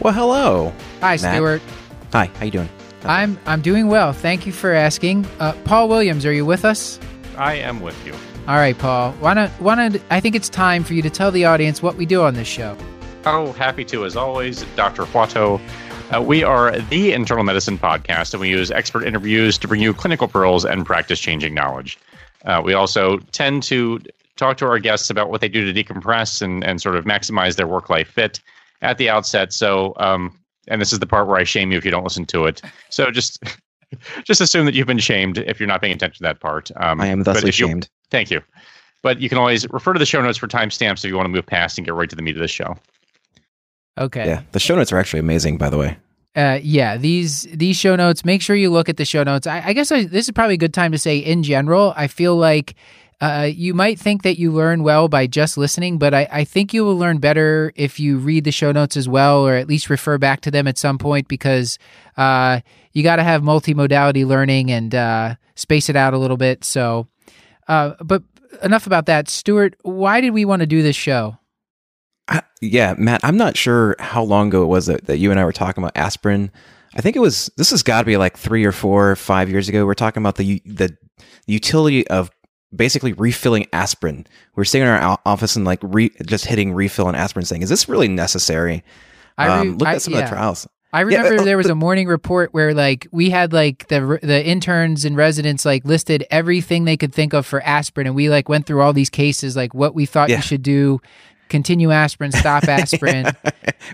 Well, hello. Hi, Matt. Stuart. Hi. How you doing? I'm I'm doing well. Thank you for asking. Uh, Paul Williams, are you with us? I am with you. All right, Paul. Why not? Why not? I think it's time for you to tell the audience what we do on this show. Oh, happy to, as always, Dr. Watto. Uh, we are the internal medicine podcast, and we use expert interviews to bring you clinical pearls and practice changing knowledge. Uh, we also tend to talk to our guests about what they do to decompress and, and sort of maximize their work life fit at the outset. So, um, and this is the part where I shame you if you don't listen to it. So just just assume that you've been shamed if you're not paying attention to that part. Um, I am but thusly if you- shamed. Thank you. But you can always refer to the show notes for timestamps if you want to move past and get right to the meat of the show. Okay. Yeah, the show notes are actually amazing, by the way. Uh, yeah. These these show notes. Make sure you look at the show notes. I, I guess I, this is probably a good time to say. In general, I feel like. Uh, you might think that you learn well by just listening, but I, I think you will learn better if you read the show notes as well, or at least refer back to them at some point because uh, you got to have multimodality learning and uh, space it out a little bit. So, uh, but enough about that. Stuart, why did we want to do this show? Yeah, Matt, I'm not sure how long ago it was that, that you and I were talking about aspirin. I think it was. This has got to be like three or four, five years ago. We're talking about the the utility of basically refilling aspirin. We're sitting in our office and like re, just hitting refill on aspirin, saying, "Is this really necessary?" I re- um, look at some yeah. of the trials. I Yeah, remember uh, there was a morning report where like we had like the the interns and residents like listed everything they could think of for aspirin, and we like went through all these cases like what we thought Yeah. you should do, continue aspirin, stop aspirin.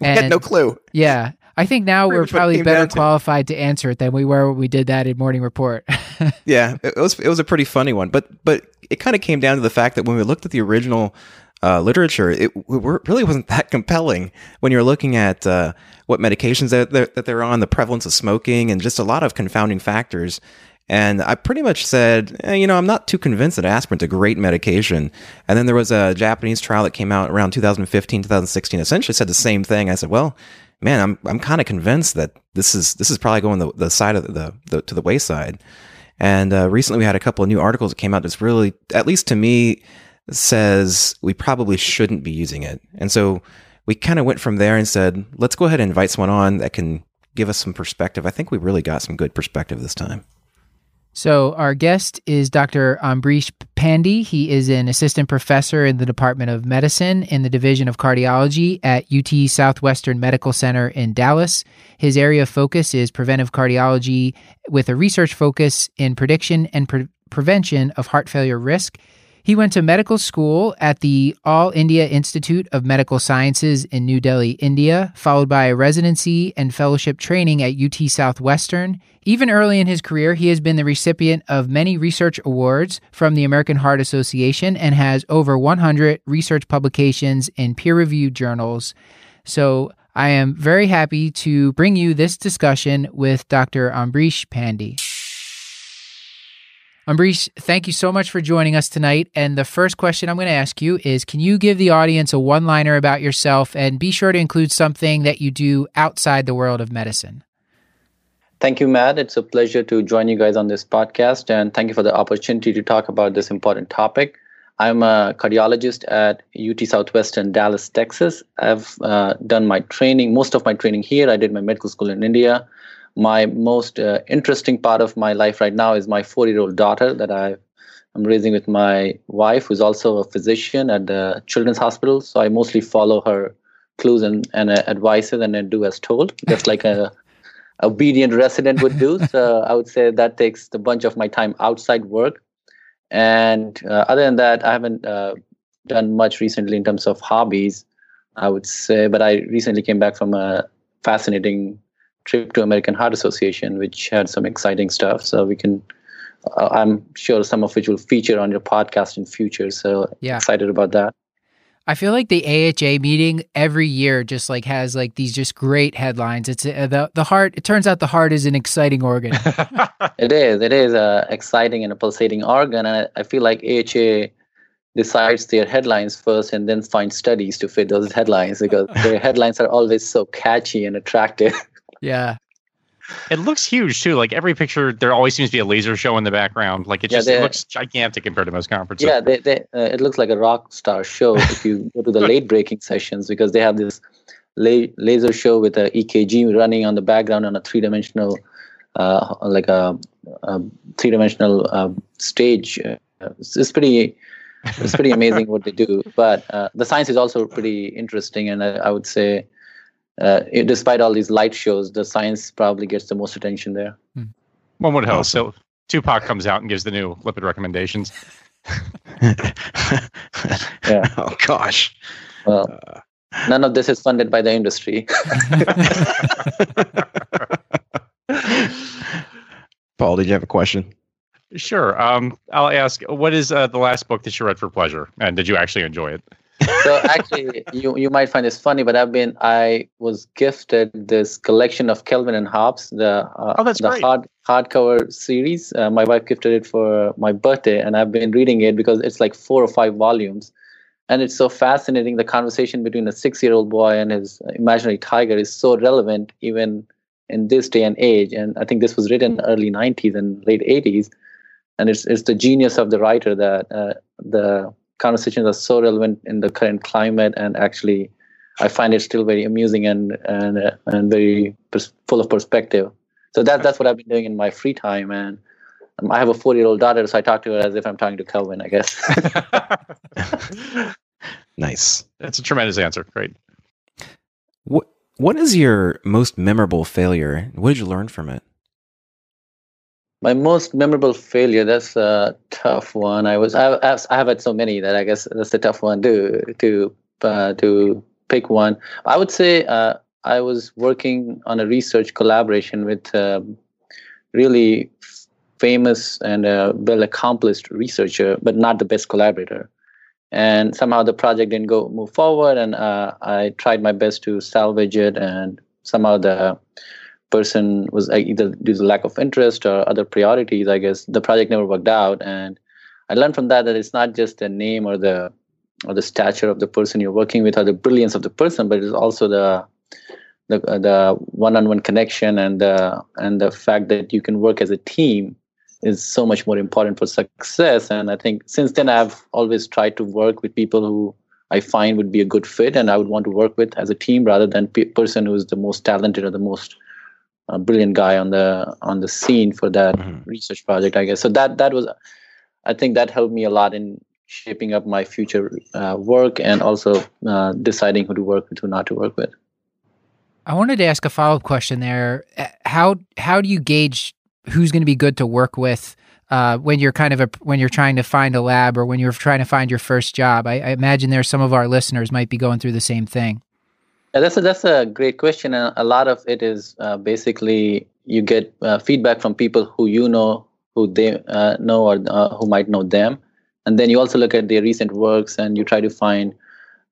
we had no clue. yeah, I think now we're it probably better down to. qualified to answer it than we were when we did that in morning report. yeah, it was it was a pretty funny one, but but it kind of came down to the fact that when we looked at the original uh, literature, it w- really wasn't that compelling when you're looking at uh, what medications that they're, that they're on, the prevalence of smoking, and just a lot of confounding factors. And I pretty much said, eh, you know, I'm not too convinced that aspirin's a great medication. And then there was a Japanese trial that came out around 2015, 2016, essentially said the same thing. I said, well, man, I'm I'm kind of convinced that this is this is probably going the, the side of the, the to the wayside. And uh, recently we had a couple of new articles that came out that's really, at least to me, says we probably shouldn't be using it. And so we kind of went from there and said, let's go ahead and invite someone on that can give us some perspective. I think we really got some good perspective this time. So our guest is Dr. Ambarish Pandey. He is an assistant professor in the Department of Medicine in the Division of Cardiology at UT Southwestern Medical Center in Dallas. His area of focus is preventive cardiology with a research focus in prediction and pre- prevention of heart failure risk. He went to medical school at the All India Institute of Medical Sciences in New Delhi, India, followed by a residency and fellowship training at UT Southwestern. Even early in his career, he has been the recipient of many research awards from the American Heart Association and has over 100 research publications in peer reviewed journals. So I am very happy to bring you this discussion with Dr. Ambarish Pandey. Ambarish, thank you so much for joining us tonight. And the first question I'm going to ask you is Can you give the audience a one liner about yourself and be sure to include something that you do outside the world of medicine? Thank you, Matt. It's a pleasure to join you guys on this podcast, and thank you for the opportunity to talk about this important topic. I'm a cardiologist at UT Southwestern Dallas, Texas. I've uh, done my training, most of my training here. I did my medical school in India. My most uh, interesting part of my life right now is my four year old daughter that I am raising with my wife, who's also a physician at the Children's Hospital. So I mostly follow her clues and, and uh, advices and then do as told, just like a obedient resident would do. So I would say that takes a bunch of my time outside work. And uh, other than that, I haven't uh, done much recently in terms of hobbies, I would say. But I recently came back from a fascinating trip to American Heart Association, which had some exciting stuff. So we can, uh, I'm sure some of which will feature on your podcast in future. So Yeah. excited about that. I feel like the AHA meeting every year just like has like these just great headlines. It's uh, the the heart. It turns out the heart is an exciting organ. it is. It is a exciting and a pulsating organ, and I, I feel like AHA decides their headlines first and then find studies to fit those headlines because their headlines are always so catchy and attractive. Yeah. It looks huge too. Like every picture, there always seems to be a laser show in the background. Like it Yeah, just it looks gigantic compared to most conferences. Yeah, they, they, uh, it looks like a rock star show if you go to the late breaking sessions because they have this la- laser show with a EKG running on the background on a three dimensional, uh, like a, a three dimensional uh, stage. Uh, it's, it's pretty. It's pretty amazing what they do, but uh, the science is also pretty interesting, and I, I would say, uh, it, despite all these light shows, the science probably gets the most attention there. One would hope. So Tupac comes out and gives the new lipid recommendations. Yeah. Oh gosh. Well, none of this is funded by the industry. Paul, did you have a question? Sure. Um, I'll ask. What is uh, the last book that you read for pleasure, and did you actually enjoy it? So actually you you might find this funny but i've been i was gifted this collection of Calvin and Hobbes the uh, Oh, that's the great. hard hardcover series. Uh, my wife gifted it for my birthday and i've been reading it because it's like four or five volumes. And it's so fascinating the conversation between a six year old boy and his imaginary tiger is so relevant even in this day and age. And i think this was written early 90s and late 80s and it's it's the genius of the writer that uh, the conversations are so relevant in the current climate and actually i find it still very amusing and and uh, and very pers- full of perspective so that that's what i've been doing in my free time and um, i have a four year old daughter so i talk to her as if i'm talking to Calvin i guess Nice. That's a tremendous answer. Great. What What is your most memorable failure? What did you learn from it? My most memorable failure that's a tough one. I was i I have had so many that i guess that's a tough one to to uh, to pick one. I would say uh, i was working on a research collaboration with um really famous and uh, well accomplished researcher but not the best collaborator. And somehow the project didn't go move forward and uh, i tried my best to salvage it and somehow the person was either due to lack of interest or other priorities i guess the project never worked out. And i learned from that that it's not just the name or the or the stature of the person you're working with or the brilliance of the person but it's also the the, uh, the one-on-one connection and the and the fact that you can work as a team is so much more important for success. And i think since then i've always tried to work with people who i find would be a good fit and i would want to work with as a team rather than pe- person who's the most talented or the most uh, brilliant guy on the on the scene for that Mhm. research project i guess so that that was i think that helped me a lot in shaping up my future uh, work and also uh, deciding who to work with who not to work with I wanted to ask a follow up question there. Uh, How how do you gauge who's going to be good to work with uh, when you're kind of a, when you're trying to find a lab or when you're trying to find your first job? I, I imagine there's some of our listeners might be going through the same thing. Yeah, that's a, that's a great question, and a lot of it is uh, basically you get uh, feedback from people who you know, who they uh, know, or uh, who might know them, and then you also look at their recent works and you try to find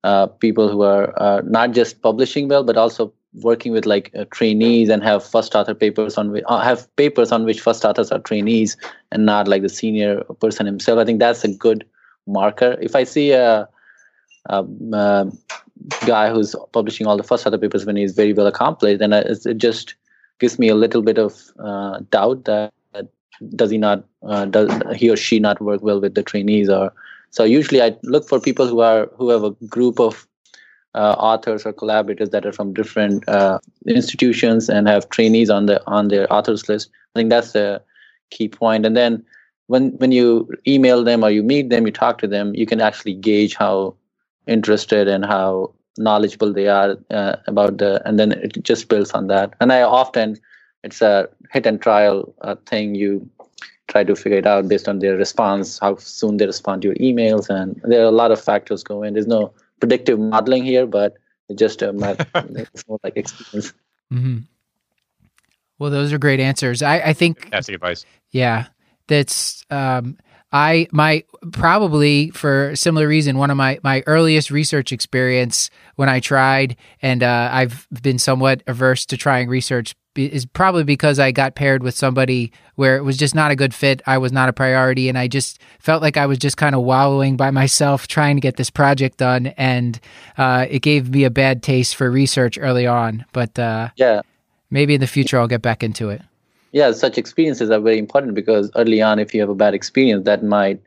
uh, people who are not just publishing well, but also working with like uh, trainees and have first author papers on which have papers on which first authors are trainees and not like the senior person himself. I think that's a good marker. If I see a, a, uh guy who's publishing all the first author papers when he's very well accomplished, then I- it just gives me a little bit of uh, doubt that, that does he not uh, does he or she not work well with the trainees or so usually I look for people who are who have a group of uh, authors or collaborators that are from different uh, institutions and have trainees on the on their authors list. I think that's the key point. And then when when you email them or you meet them, you talk to them, you can actually gauge how interested and how knowledgeable they are uh, about the, and then it just builds on that. And I often it's a hit and trial uh, thing. You try to figure it out based on their response, how soon they respond to your emails, and there are a lot of factors go in. There's no predictive modeling here, but it's just a math, it's more like experience. mm-hmm. Well, those are great answers. I, I think that's the advice. Yeah, that's. Um, I my probably for a similar reason one of my my earliest research experience when I tried and uh, I've been somewhat averse to trying research is probably because I got paired with somebody where it was just not a good fit. I was not a priority, and I just felt like I was just kind of wallowing by myself trying to get this project done, and uh, it gave me a bad taste for research early on. But uh, yeah, maybe in the future I'll get back into it yeah such experiences are very important because early on if you have a bad experience that might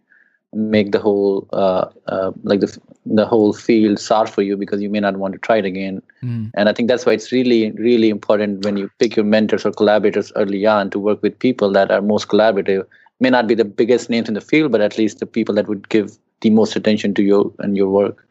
make the whole uh, uh, like the the whole field sour for you because you may not want to try it again. Mm. and i think that's why it's really really important when you pick your mentors or collaborators early on to work with people that are most collaborative. May not be the biggest names in the field but at least the people that would give the most attention to you and your work.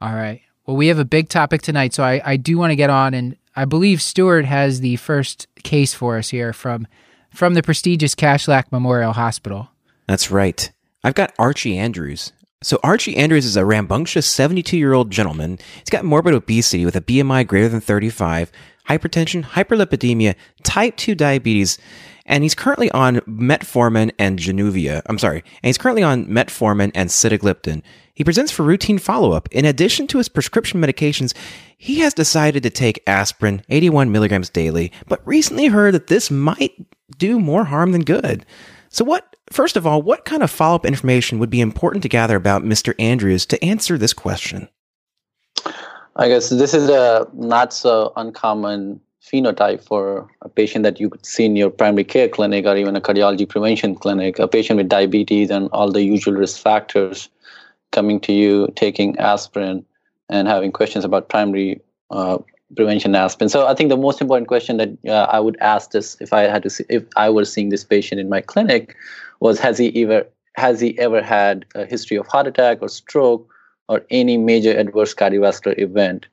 All right. Well we have a big topic tonight so i, I do want to get on and I believe Stuart has the first case for us here from from the prestigious Kashlak Memorial Hospital. That's right. I've got Archie Andrews. So Archie Andrews is a rambunctious 72-year-old gentleman. He's got morbid obesity with a BMI greater than 35, hypertension, hyperlipidemia, type 2 diabetes, and he's currently on metformin and Januvia. I'm sorry, and he's currently on metformin and sitagliptin. He presents for routine follow up. In addition to his prescription medications, he has decided to take aspirin, 81 milligrams daily, but recently heard that this might do more harm than good. So, what, first of all, what kind of follow up information would be important to gather about Mr. Andrews to answer this question? I guess this is a not so uncommon phenotype for a patient that you could see in your primary care clinic or even a cardiology prevention clinic, a patient with diabetes and all the usual risk factors coming to you taking aspirin and having questions about primary uh, prevention aspirin. So I think the most important question that uh, I would ask this if I had to see, if I were seeing this patient in my clinic was has he ever has he ever had a history of heart attack or stroke or any major adverse cardiovascular event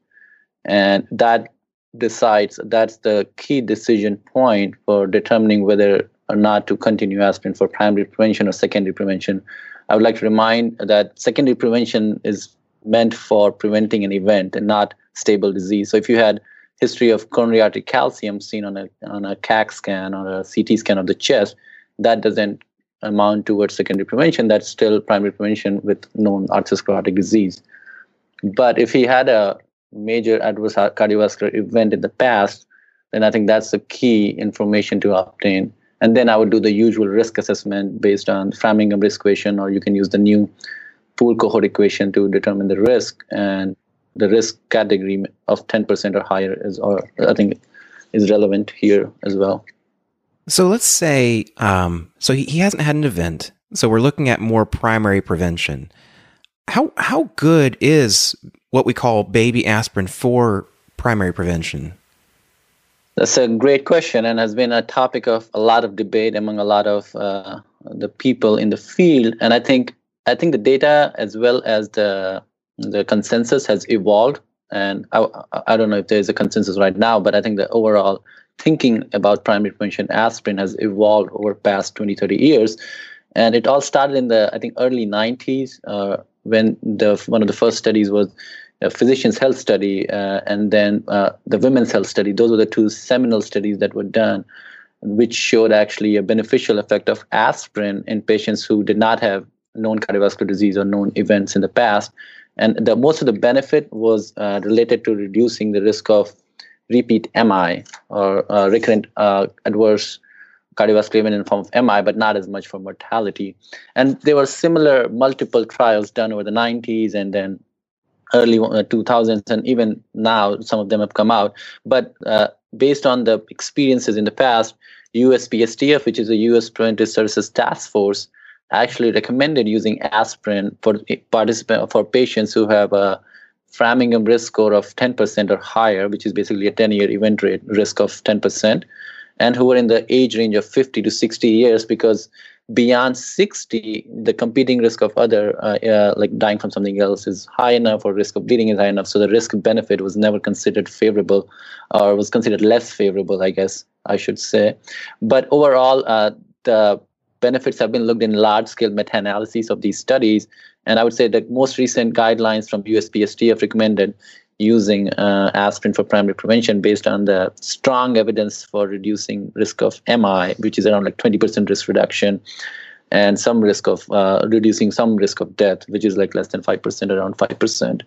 and that decides that's the key decision point for determining whether or not to continue aspirin for primary prevention or secondary prevention I would like to remind that secondary prevention is meant for preventing an event and not stable disease. So if you had history of coronary artery calcium seen on a on a CAT scan or a CT scan of the chest, that doesn't amount towards secondary prevention. That's still primary prevention with known arteriosclerotic disease. But if he had a major adverse cardiovascular event in the past, then I think that's the key information to obtain. And then I would do the usual risk assessment based on Framingham risk equation, or you can use the new pool cohort equation to determine the risk. And the risk category of 10% or higher is, or I think, is relevant here as well. So let's say, um, so he, he hasn't had an event. So we're looking at more primary prevention. How how good is what we call baby aspirin for primary prevention? That's a great question and has been a topic of a lot of debate among a lot of uh, the people in the field. And I think I think the data as well as the the consensus has evolved. And I, I don't know if there's a consensus right now, but I think the overall thinking about primary prevention aspirin has evolved over past 20, 30 years. And it all started in the I think early 90s uh, when the one of the first studies was a physician's health study uh, and then uh, the women's health study. Those were the two seminal studies that were done, which showed actually a beneficial effect of aspirin in patients who did not have known cardiovascular disease or known events in the past. And the, most of the benefit was uh, related to reducing the risk of repeat MI or uh, recurrent uh, adverse cardiovascular event in form of MI, but not as much for mortality. And there were similar multiple trials done over the 90s and then early 2000s uh, and even now some of them have come out but uh, based on the experiences in the past USPSTF which is the US Preventive Services Task Force actually recommended using aspirin for participant for patients who have a Framingham risk score of 10% or higher which is basically a 10 year event rate risk of 10% and who are in the age range of 50 to 60 years because beyond 60 the competing risk of other uh, uh, like dying from something else is high enough or risk of bleeding is high enough so the risk benefit was never considered favorable or was considered less favorable i guess i should say. But overall uh, the benefits have been looked in large scale meta-analyses of these studies and i would say that most recent guidelines from uspstf recommended using uh, aspirin for primary prevention based on the strong evidence for reducing risk of MI, which is around like 20% risk reduction. and some risk of uh, reducing some risk of death, which is like less than five percent, around five percent.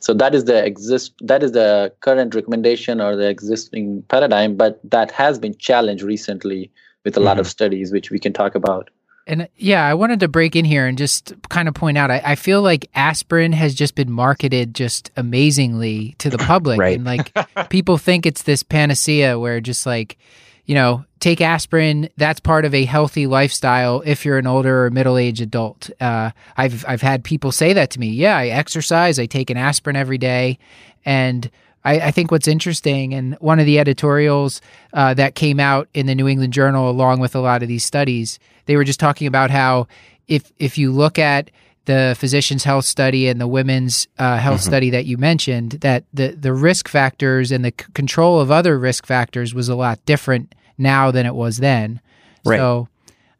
So that is the exist that is the current recommendation or the existing paradigm, but that has been challenged recently with a mm-hmm. lot of studies, which we can talk about. And yeah, I wanted to break in here and just kind of point out I, I feel like aspirin has just been marketed just amazingly to the public. right. And like people think it's this panacea where just like, you know, take aspirin. That's part of a healthy lifestyle if you're an older or middle aged adult. Uh, I've I've had people say that to me. Yeah, I exercise. I take an aspirin every day, and I, I think what's interesting, and one of the editorials uh, that came out in the New England Journal, along with a lot of these studies, they were just talking about how if if you look at the physician's health study and the women's uh, health mm-hmm. study that you mentioned, that the the risk factors and the c- control of other risk factors was a lot different now than it was then. Right. So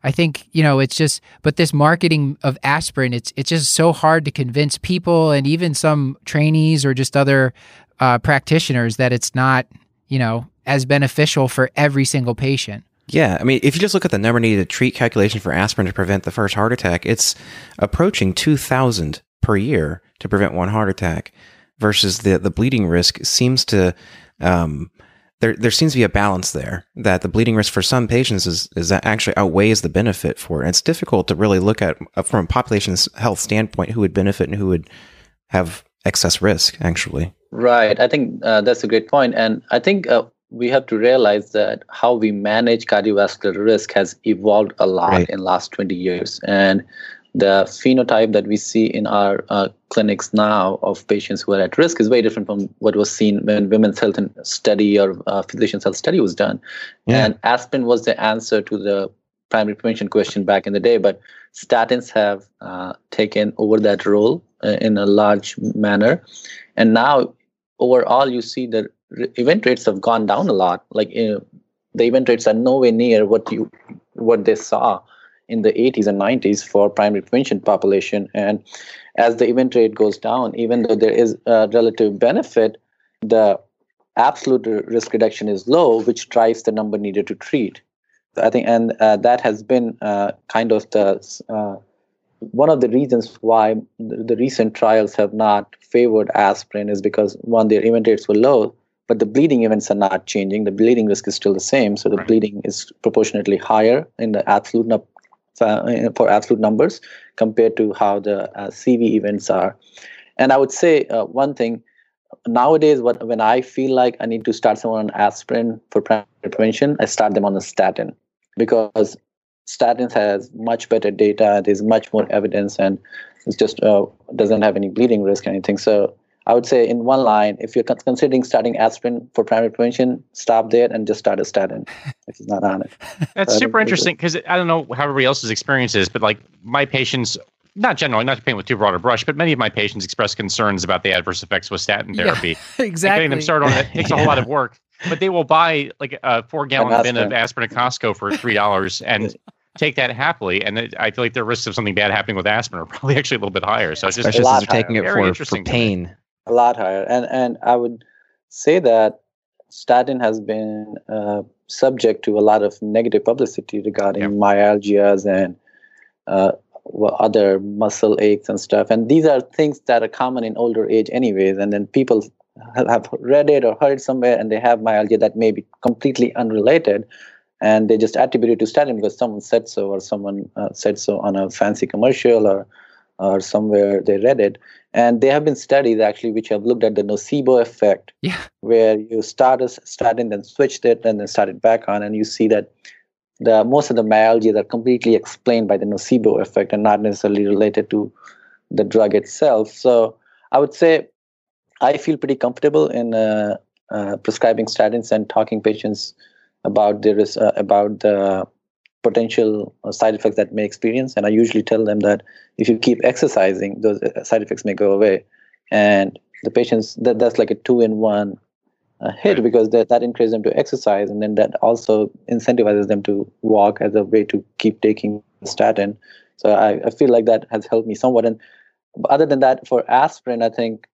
I think you know it's just, but this marketing of aspirin, it's it's just so hard to convince people and even some trainees or just other uh, practitioners that it's not, you know, as beneficial for every single patient. Yeah, I mean, if you just look at the number needed to treat calculation for aspirin to prevent the first heart attack, it's approaching 2,000 per year to prevent one heart attack versus the, the bleeding risk seems to, um, there, there seems to be a balance there that the bleeding risk for some patients is, is that actually outweighs the benefit for it. And it's difficult to really look at uh, from a population health standpoint who would benefit and who would have excess risk actually. Right. I think uh, that's a great point. And I think uh, we have to realize that how we manage cardiovascular risk has evolved a lot right. in last 20 years. And the phenotype that we see in our uh, clinics now of patients who are at risk is very different from what was seen when women's health study or uh, physician's health study was done. Yeah. And aspirin was the answer to the primary prevention question back in the day, but statins have uh, taken over that role in a large manner. And now overall you see the event rates have gone down a lot. Like you know, the event rates are nowhere near what you what they saw in the 80s and 90s for primary prevention population. And as the event rate goes down even though there is a relative benefit the absolute risk reduction is low which drives the number needed to treat. I think and uh, that has been uh, kind of the uh, one of the reasons why the recent trials have not favored aspirin is because one, their event rates were low, but the bleeding events are not changing. The bleeding risk is still the same, so the right. bleeding is proportionately higher in the absolute uh, for absolute numbers compared to how the uh, CV events are. And I would say uh, one thing nowadays, what when I feel like I need to start someone on aspirin for prevention, I start them on a statin because statins has much better data there's much more evidence and it just uh, doesn't have any bleeding risk or anything so i would say in one line if you're considering starting aspirin for primary prevention stop there and just start a statin if it's not on it that's super interesting because i don't know how everybody else's experience is but like my patients not generally, not to paint with too broad a brush, but many of my patients express concerns about the adverse effects with statin therapy. Yeah, exactly. getting them started on it takes yeah. a whole lot of work, but they will buy like a four gallon bin of aspirin at Costco for three dollars, and take that happily. And it, I feel like the risks of something bad happening with aspirin are probably actually a little bit higher. So it's just especially since they're taking it for, for pain. A lot higher, and and I would say that statin has been uh, subject to a lot of negative publicity regarding yep. myalgias and uh, other muscle aches and stuff. And these are things that are common in older age, anyways. And then people have read it or heard somewhere, and they have myalgia that may be completely unrelated and they just attribute it to statin because someone said so or someone uh, said so on a fancy commercial or or somewhere they read it. And there have been studies actually which have looked at the nocebo effect yeah. where you start a statin then switched it and then started back on. And you see that the most of the myalgias are completely explained by the nocebo effect and not necessarily related to the drug itself. So i would say i feel pretty comfortable in uh, uh, prescribing statins and talking patients about there is uh, about the potential uh, side effects that may experience. And i usually tell them that if you keep exercising those uh, side effects may go away. And the patients that that's like a two in one uh, hit right. because that, that encourages them to exercise. And then that also incentivizes them to walk as a way to keep taking statin. So I, I feel like that has helped me somewhat. And other than that for aspirin i think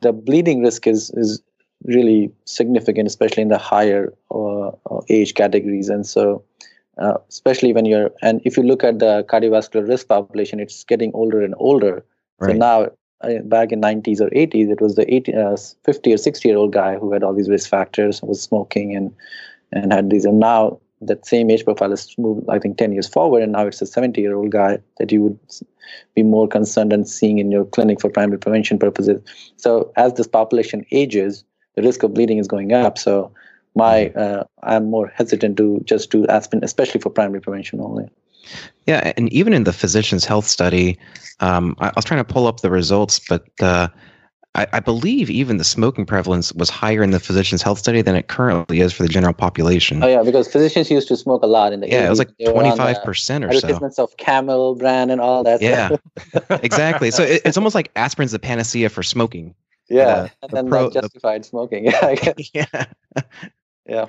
the bleeding risk is is really significant, especially in the higher uh, uh, age categories. And so uh, especially when you're and if you look at the cardiovascular risk population, it's getting older and older. Right. So now, uh, back in 90s or 80s, it was the 80, uh, 50 or 60 year old guy who had all these risk factors, was smoking and and had these. And now that same age profile has moved, I think, 10 years forward, and now it's a 70 year old guy that you would be more concerned and seeing in your clinic for primary prevention purposes. So as this population ages, the risk of bleeding is going up. So my mm-hmm. uh, I'm more hesitant to just do aspirin, especially for primary prevention only. Yeah, and even in the physician's health study, um, I, I, was trying to pull up the results, but uh, I, I, believe even the smoking prevalence was higher in the physician's health study than it currently is for the general population. Oh yeah, because physicians used to smoke a lot in the yeah, 80s. it was like twenty five percent or so. Advertisements of Camel brand and all that. Yeah, exactly. So it, it's almost like aspirin's the panacea for smoking. Yeah, uh, and then pro, justified the, smoking. Yeah, yeah, yeah.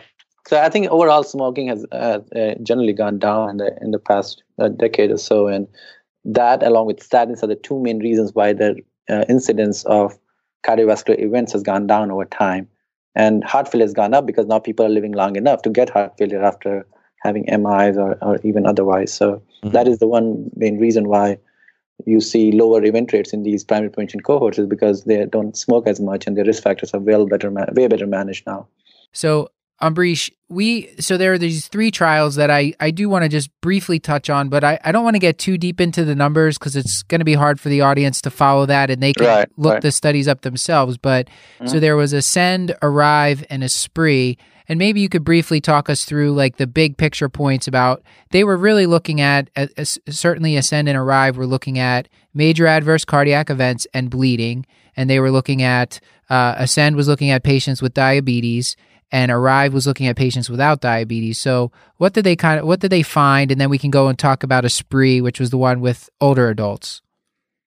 So I think overall smoking has uh, uh, generally gone down in the in the past uh, decade or so, and that along with statins are the two main reasons why the uh, incidence of cardiovascular events has gone down over time. And heart failure has gone up because now people are living long enough to get heart failure after having MIs or, or even otherwise. So mm-hmm. that is the one main reason why you see lower event rates in these primary prevention cohorts is because they don't smoke as much and their risk factors are well better, way better managed now. So Ambarish, we so there are these three trials that I I do want to just briefly touch on, but I, I don't want to get too deep into the numbers because it's going to be hard for the audience to follow that, and they can right, look right. the studies up themselves. But mm-hmm. so there was Ascend, Arrive, and Aspree, and maybe you could briefly talk us through like the big picture points about they were really looking at uh, certainly Ascend and Arrive were looking at major adverse cardiac events and bleeding, and they were looking at uh, Ascend was looking at patients with diabetes and Arrive was looking at patients without diabetes. So what did they kind of what did they find? And then we can go and talk about Aspree, which was the one with older adults.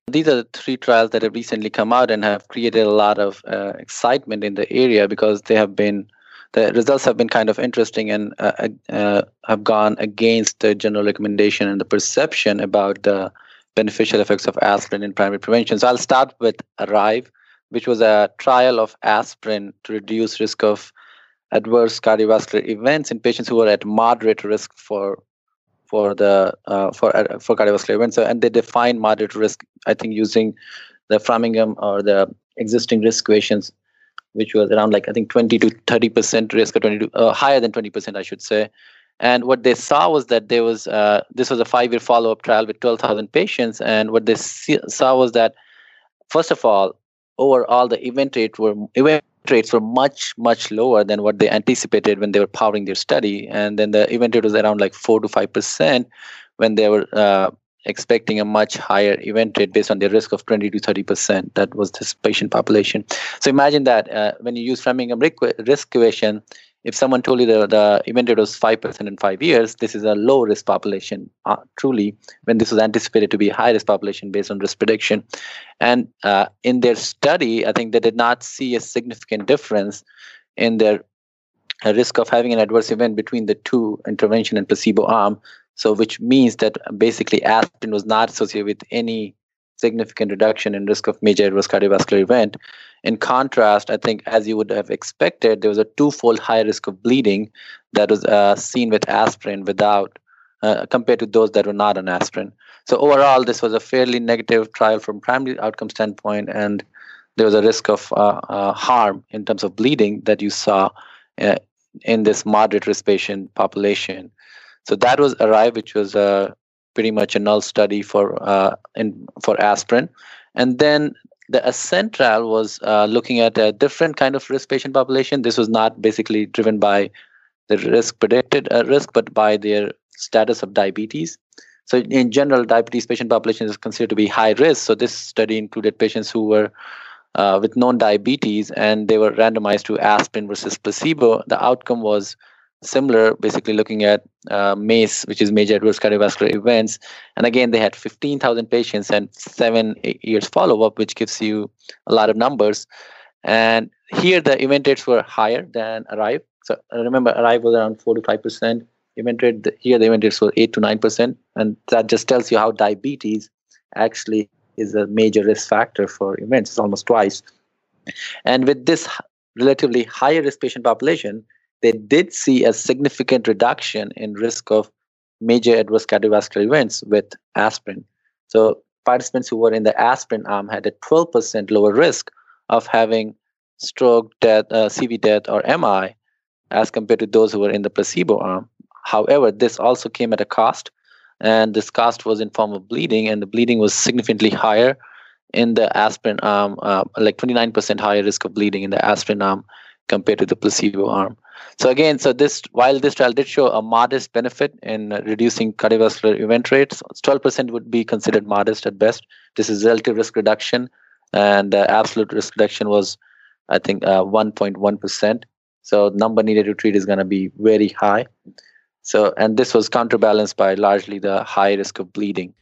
These are the three trials that have recently come out and have created a lot of uh, excitement in the area because they have been the results have been kind of interesting and uh, uh, uh have gone against the general recommendation and the perception about the beneficial effects of aspirin in primary prevention. So I'll start with Arrive, which was a trial of aspirin to reduce risk of adverse cardiovascular events in patients who are at moderate risk for for the uh, for uh, for cardiovascular events. So, and they define moderate risk, I think, using the Framingham or the existing risk equations, which was around like I think 20 to 30 percent risk, or 20 to, uh, higher than 20 percent, I should say. And what they saw was that there was uh, this was a five-year follow-up trial with 12,000 patients, and what they see, saw was that first of all, overall the event rate were event rates were much much lower than what they anticipated when they were powering their study and then the event rate was around like 4 to 5 percent when they were uh, expecting a much higher event rate based on their risk of 20 to 30 percent that was this patient population so imagine that uh, when you use framingham risk equation if someone told you the, the event rate was 5% in five years, this is a low risk population, uh, truly, when this was anticipated to be a high risk population based on risk prediction. And uh, in their study, I think they did not see a significant difference in their uh, risk of having an adverse event between the two intervention and placebo arm. So, which means that basically aspirin was not associated with any significant reduction in risk of major adverse cardiovascular event. In contrast, I think as you would have expected, there was a twofold higher risk of bleeding that was uh, seen with aspirin without uh, compared to those that were not on aspirin. So overall, this was a fairly negative trial from primary outcome standpoint, and there was a risk of uh, uh harm in terms of bleeding that you saw uh, in this moderate risk patient population. So that was Arrive, which was a pretty much a null study for uh, in for aspirin. And then the Ascend trial was uh, looking at a different kind of risk patient population. This was not basically driven by the risk predicted uh, risk, but by their status of diabetes. So in general, diabetes patient population is considered to be high risk. So this study included patients who were uh, with known diabetes and they were randomized to aspirin versus placebo. The outcome was similar, basically looking at uh, MACE, which is major adverse cardiovascular events. And again, they had 15,000 patients and seven years follow up, which gives you a lot of numbers. And here the event rates were higher than Arrive. So remember, Arrive was around 4 to 5%. Event rate, here the event rates were 8 to 9%. And that just tells you how diabetes actually is a major risk factor for events. It's almost twice. And with this relatively higher risk patient population, they did see a significant reduction in risk of major adverse cardiovascular events with aspirin. So participants who were in the aspirin arm had a 12% lower risk of having stroke, death, uh, CV death, or MI as compared to those who were in the placebo arm. However, this also came at a cost, and this cost was in form of bleeding, and the bleeding was significantly higher in the aspirin arm, uh, like 29% higher risk of bleeding in the aspirin arm compared to the placebo arm. So again, so this while this trial did show a modest benefit in reducing cardiovascular event rates, 12% would be considered modest at best. This is relative risk reduction, and uh, absolute risk reduction was, I think, uh, 1.1%. So number needed to treat is going to be very high. So and this was counterbalanced by largely the high risk of bleeding.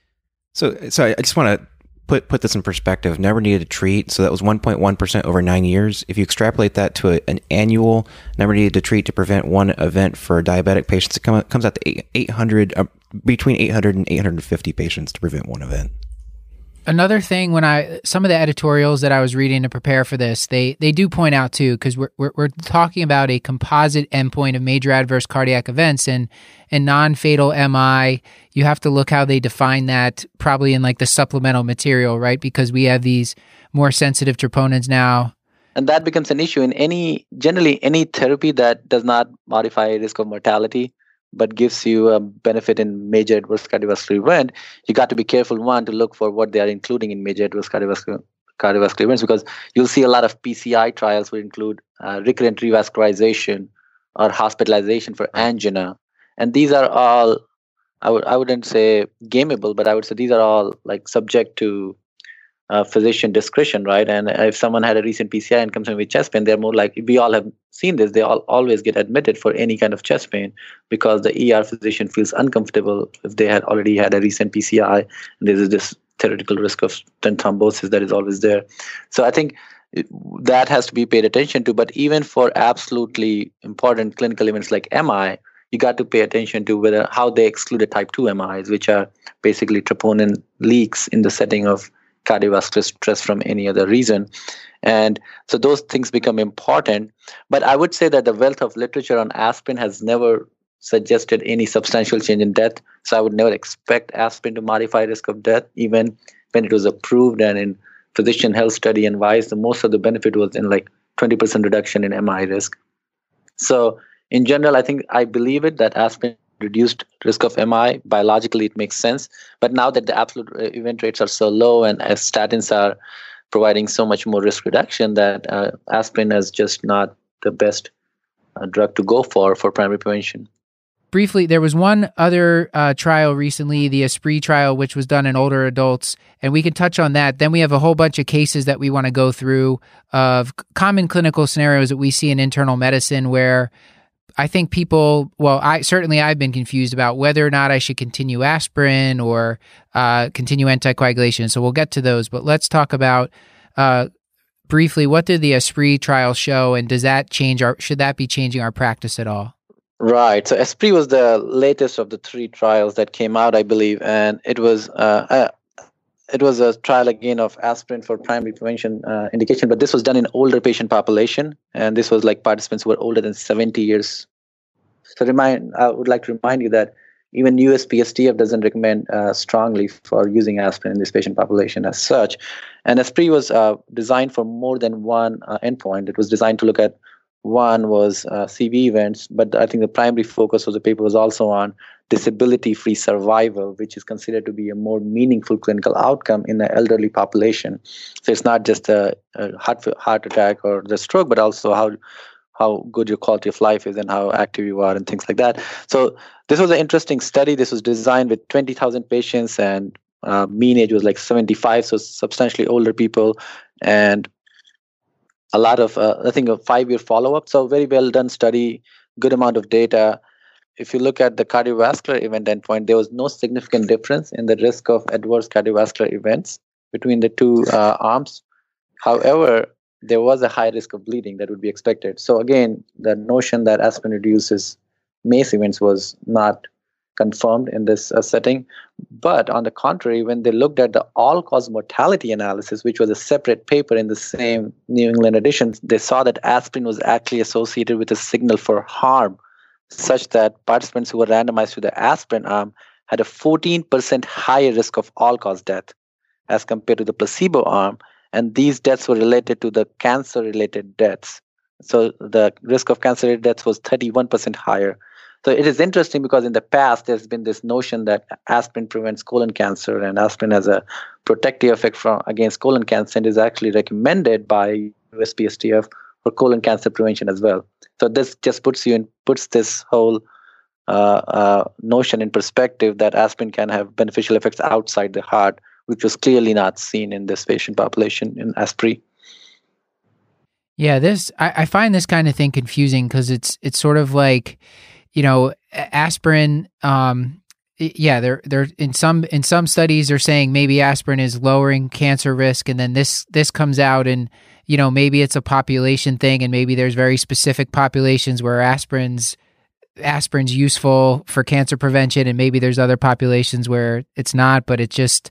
So, so I just want to put put this in perspective. Never needed to treat, so that was 1.1 percent over nine years. If you extrapolate that to a, an annual never needed to treat to prevent one event for diabetic patients, it come, comes out to 800 uh, between 800 and 850 patients to prevent one event another thing when I some of the editorials that I was reading to prepare for this, they they do point out too because we're, we're, we're talking about a composite endpoint of major adverse cardiac events and and non fatal MI. You have to look how they define that probably in like the supplemental material, right? Because we have these more sensitive troponins now. And that becomes an issue in any generally any therapy that does not modify risk of mortality but gives you a benefit in major adverse cardiovascular event, you got to be careful one to look for what they are including in major adverse cardiovascular cardiovascular events because you'll see a lot of PCI trials will include uh, recurrent revascularization or hospitalization for angina, and these are all I would I wouldn't say gameable, but I would say these are all like subject to uh, physician discretion, right? And if someone had a recent PCI and comes in with chest pain, they're more likely. We all have seen this. They all always get admitted for any kind of chest pain because the ER physician feels uncomfortable if they had already had a recent PCI. And there's this theoretical risk of stent thrombosis that is always there. So I think that has to be paid attention to. But even for absolutely important clinical events like MI, you got to pay attention to whether how they exclude excluded type 2 MIs, which are basically troponin leaks in the setting of cardiovascular stress from any other reason. And so those things become important. But I would say that the wealth of literature on aspirin has never suggested any substantial change in death. So I would never expect aspirin to modify risk of death, even when it was approved and in physician health study and WISE, the most of the benefit was in like 20% reduction in MI risk. So in general, I think I believe it that aspirin reduced risk of MI. Biologically, it makes sense. But now that the absolute uh, event rates are so low and statins are providing so much more risk reduction, that uh, aspirin is just not the best uh, drug to go for for primary prevention. Briefly, there was one other uh, trial recently, the Aspree trial, which was done in older adults, and we can touch on that. Then we have a whole bunch of cases that we want to go through of common clinical scenarios that we see in internal medicine where I think people, well, I certainly I've been confused about whether or not I should continue aspirin or uh, continue anticoagulation. So we'll get to those, but let's talk about uh, briefly what did the Aspree trial show, and does that change our? Should that be changing our practice at all? Right. So Aspree was the latest of the three trials that came out, I believe, and it was uh, it was a trial again of aspirin for primary prevention uh, indication, but this was done in older patient population, and this was like participants who were older than 70 years. So remind, I would like to remind you that even USPSTF doesn't recommend uh, strongly for using aspirin in this patient population as such. And Aspree was uh, designed for more than one uh, endpoint. It was designed to look at one was uh, CV events, but I think the primary focus of the paper was also on disability free survival, which is considered to be a more meaningful clinical outcome in the elderly population. So it's not just a, a heart, heart attack or the stroke, but also how how good your quality of life is and how active you are and things like that. So this was an interesting study. This was designed with 20,000 patients and uh, mean age was like 75, so substantially older people, and a lot of uh, I think a five-year follow-up. So very well done study, good amount of data if you look at the cardiovascular event endpoint, there was no significant difference in the risk of adverse cardiovascular events between the two uh, arms. However, there was a high risk of bleeding that would be expected. So again, the notion that aspirin reduces MACE events was not confirmed in this uh, setting. But on the contrary, when they looked at the all-cause mortality analysis, which was a separate paper in the same New England edition, they saw that aspirin was actually associated with a signal for harm such that participants who were randomized to the aspirin arm had a 14% higher risk of all cause death as compared to the placebo arm. And these deaths were related to the cancer related deaths. So the risk of cancer related deaths was 31% higher. So it is interesting because in the past there's been this notion that aspirin prevents colon cancer and aspirin has a protective effect from against colon cancer and is actually recommended by USPSTF for colon cancer prevention as well. So this just puts you in puts this whole uh, uh, notion in perspective that aspirin can have beneficial effects outside the heart, which was clearly not seen in this patient population in Aspree. Yeah, this I, I find this kind of thing confusing because it's it's sort of like, you know, aspirin. Um, yeah, they're they're in some in some studies they're saying maybe aspirin is lowering cancer risk, and then this this comes out and you know maybe it's a population thing, and maybe there's very specific populations where aspirin's aspirin's useful for cancer prevention, and maybe there's other populations where it's not. But it just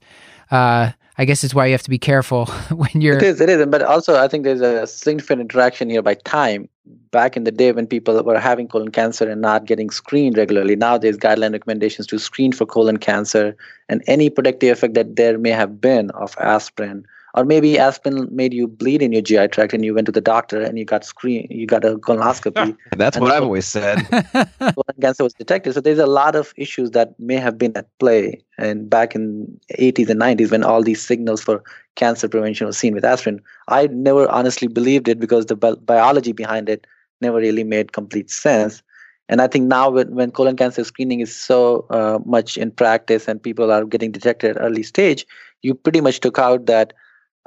uh, I guess it's why you have to be careful when you're. It is, it is, but also I think there's a significant interaction here by time. Back in the day when people were having colon cancer and not getting screened regularly, now there's guideline recommendations to screen for colon cancer and any protective effect that there may have been of aspirin or maybe aspirin made you bleed in your GI tract and you went to the doctor and you got screen you got a colonoscopy. That's what I've always said. colon cancer was detected. So there's a lot of issues that may have been at play and back in 80s and 90s when all these signals for cancer prevention was seen with aspirin. I never honestly believed it because the bi- biology behind it never really made complete sense. And I think now when, when colon cancer screening is so uh, much in practice and people are getting detected at early stage, you pretty much took out that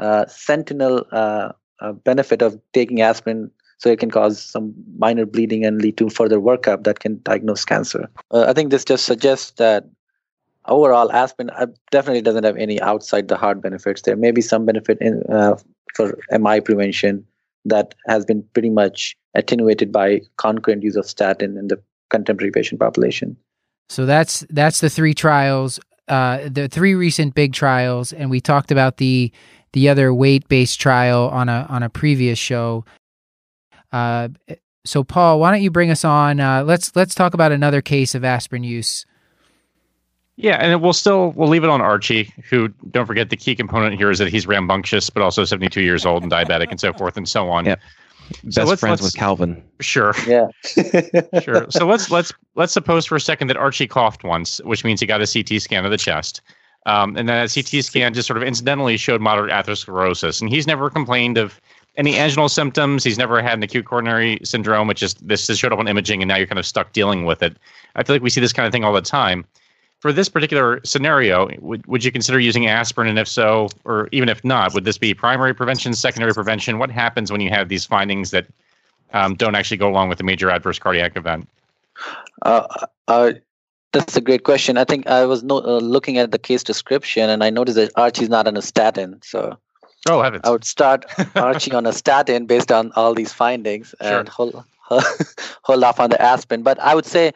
uh, sentinel uh, uh, benefit of taking aspirin so it can cause some minor bleeding and lead to further workup that can diagnose cancer. Uh, I think this just suggests that overall aspirin uh, definitely doesn't have any outside the heart benefits. There may be some benefit in, uh, for MI prevention that has been pretty much attenuated by concurrent use of statin in the contemporary patient population. So that's that's the three trials, the three recent big trials, and we talked about the the other weight based trial on a on a previous show. Uh, so Paul, why don't you bring us on? Uh, let's let's talk about another case of aspirin use. Yeah, and we'll still we'll leave it on Archie, who don't forget the key component here is that he's rambunctious, but also 72 years old and diabetic and so forth and so on. Yeah. So Best friends with Calvin. Sure. Yeah. sure. So let's let's let's suppose for a second that Archie coughed once, which means he got a CT scan of the chest. Um, and then a CT scan just sort of incidentally showed moderate atherosclerosis. And he's never complained of any anginal symptoms. He's never had an acute coronary syndrome, which is this has showed up on imaging, and now you're kind of stuck dealing with it. I feel like we see this kind of thing all the time. For this particular scenario, would, would you consider using aspirin? And if so, or even if not, would this be primary prevention, secondary prevention? What happens when you have these findings that um, don't actually go along with a major adverse cardiac event? Uh, uh, that's a great question. I think I was no, uh, looking at the case description and I noticed that Archie's not on a statin. So oh, heavens. I would start Archie on a statin based on all these findings and hold, hold off on the aspirin. But I would say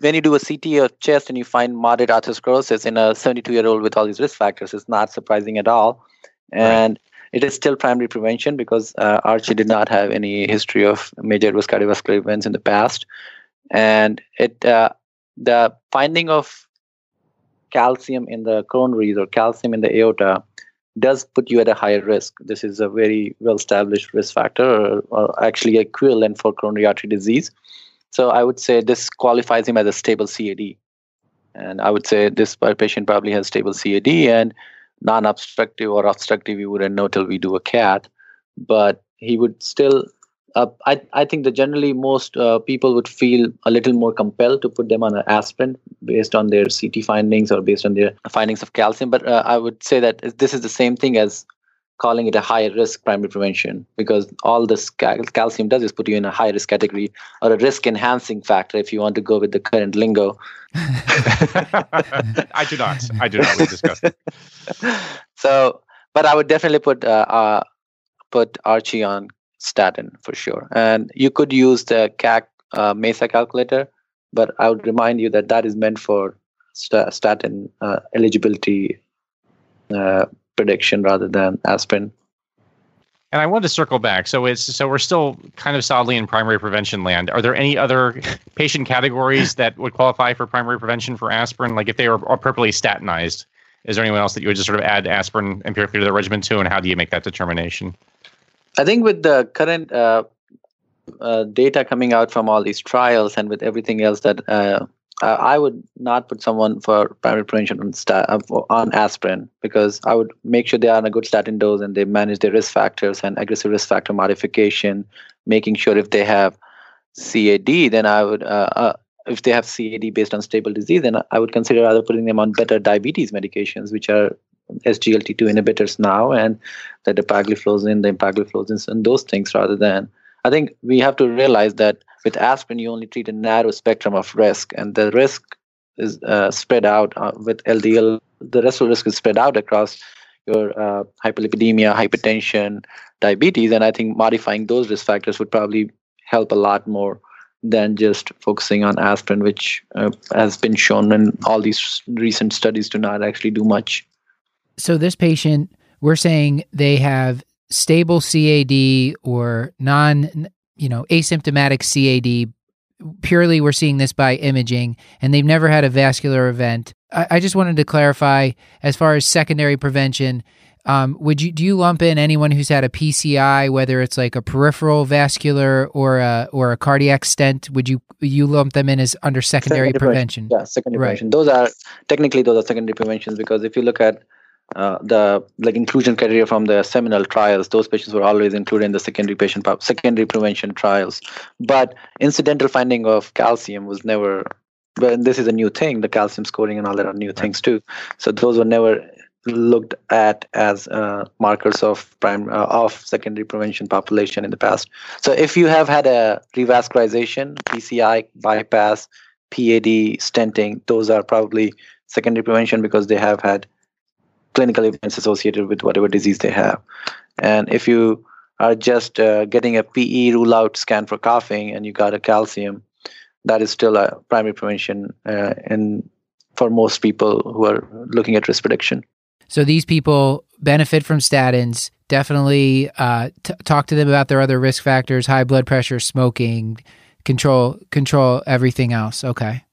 when you do a CT of chest and you find moderate atherosclerosis in a 72 year old with all these risk factors, it's not surprising at all. And right. it is still primary prevention because uh, Archie did not have any history of major risk cardiovascular events in the past. And it, uh, the finding of calcium in the coronaries or calcium in the aorta does put you at a higher risk. This is a very well established risk factor, or, or, actually equivalent for coronary artery disease. So I would say this qualifies him as a stable CAD. And I would say this patient probably has stable CAD and non obstructive or obstructive, we wouldn't know till we do a CAT. But he would still uh, I, I think that generally most uh, people would feel a little more compelled to put them on an aspirin based on their CT findings or based on their findings of calcium. But uh, I would say that this is the same thing as calling it a high risk primary prevention because all this cal- calcium does is put you in a high risk category or a risk enhancing factor if you want to go with the current lingo. I do not. I do not. We discussed it. So, but I would definitely put uh, uh, put Archie on statin for sure. And you could use the CAC uh, MESA calculator, but I would remind you that that is meant for st- statin uh, eligibility uh, prediction rather than aspirin. And I wanted to circle back. So it's so we're still kind of solidly in primary prevention land. Are there any other patient categories that would qualify for primary prevention for aspirin? Like if they were appropriately statinized, is there anyone else that you would just sort of add aspirin empirically to the regimen to, and how do you make that determination? I think with the current uh, uh, data coming out from all these trials and with everything else that uh, I would not put someone for primary prevention on, uh, on aspirin because I would make sure they are on a good statin dose and they manage their risk factors and aggressive risk factor modification, making sure if they have CAD, then I would, uh, uh, if they have CAD based on stable disease, then I would consider either putting them on better diabetes medications, which are SGLT2 inhibitors now, and the dapagliflozin, the empagliflozin, and those things rather than. I think we have to realize that with aspirin, you only treat a narrow spectrum of risk, and the risk is uh, spread out uh, with LDL. The rest of the risk is spread out across your uh, hyperlipidemia, hypertension, diabetes, and I think modifying those risk factors would probably help a lot more than just focusing on aspirin, which uh, has been shown in all these recent studies to not actually do much. So this patient, we're saying they have stable CAD or non you know, asymptomatic CAD. Purely, we're seeing this by imaging, and they've never had a vascular event. I, I just wanted to clarify as far as secondary prevention. Um, would you do you lump in anyone who's had a PCI, whether it's like a peripheral vascular or a or a cardiac stent? Would you you lump them in as under secondary, secondary prevention? prevention? Yeah, secondary right. prevention. Those are technically those are secondary preventions because if you look at uh, the like inclusion criteria from the seminal trials those patients were always included in the secondary patient secondary prevention trials. But incidental finding of calcium was never but this is a new thing the calcium scoring and all that are new things too. So those were never looked at as uh, markers of prime uh, of secondary prevention population in the past. So if you have had a revascularization pci bypass pad stenting those are probably secondary prevention because they have had clinical events associated with whatever disease they have. And if you are just uh, getting a PE rule out scan for coughing and you got a calcium, that is still a primary prevention uh, in for most people who are looking at risk prediction. So these people benefit from statins. Definitely uh, t- talk to them about their other risk factors: high blood pressure, smoking, control control everything else. Okay.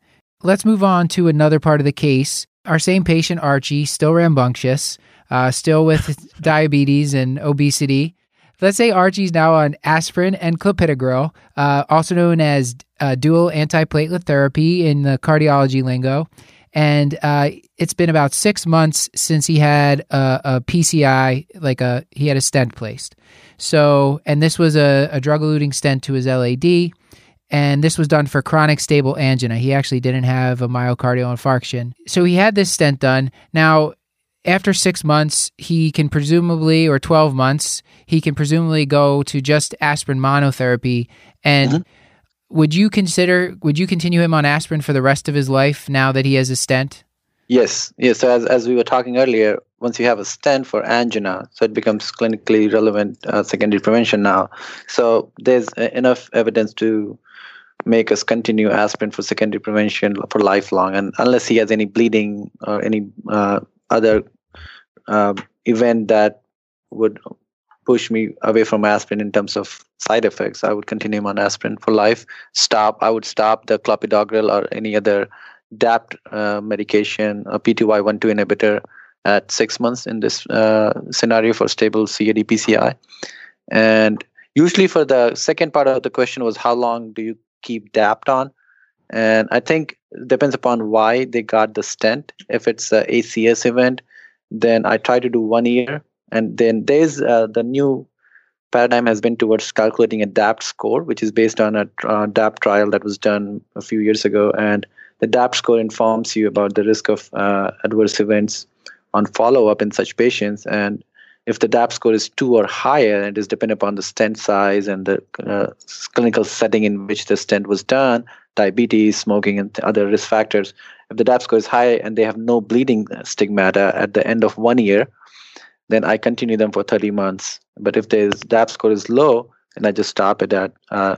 Let's move on to another part of the case our same patient, Archie, still rambunctious, uh, still with diabetes and obesity. Let's say Archie's now on aspirin and clopidogrel, uh, also known as uh, dual antiplatelet therapy in the cardiology lingo. And uh, it's been about six months since he had a, a, PCI, like a he had a stent placed. So, and this was a, a drug-eluting stent to his LAD and this was done for chronic stable angina. He actually didn't have a myocardial infarction. So he had this stent done. Now, after six months, he can presumably, or 12 months, he can presumably go to just aspirin monotherapy. And mm-hmm. would you consider, would you continue him on aspirin for the rest of his life now that he has a stent? Yes, yes. So as, as we were talking earlier, once you have a stent for angina, so it becomes clinically relevant uh, secondary prevention now. So there's enough evidence to make us continue aspirin for secondary prevention for lifelong. And unless he has any bleeding or any uh, other uh, event that would push me away from aspirin in terms of side effects, I would continue on aspirin for life. Stop. I would stop the clopidogrel or any other DAPT uh, medication, a P2Y12 inhibitor at six months in this uh, scenario for stable CAD PCI. And usually for the second part of the question was how long do you keep DAPT on. And I think depends upon why they got the stent. If it's a ACS event, then I try to do one year. And then there's uh, the new paradigm has been towards calculating a DAPT score, which is based on a uh, DAPT trial that was done a few years ago. And the DAPT score informs you about the risk of uh, adverse events on follow up in such patients. And if the DAPT score is two or higher, and it is dependent upon the stent size and the uh, clinical setting in which the stent was done, diabetes, smoking, and other risk factors. If the DAPT score is high and they have no bleeding stigmata at the end of one year, then I continue them for 30 months. But if the DAPT score is low, then I just stop it at uh,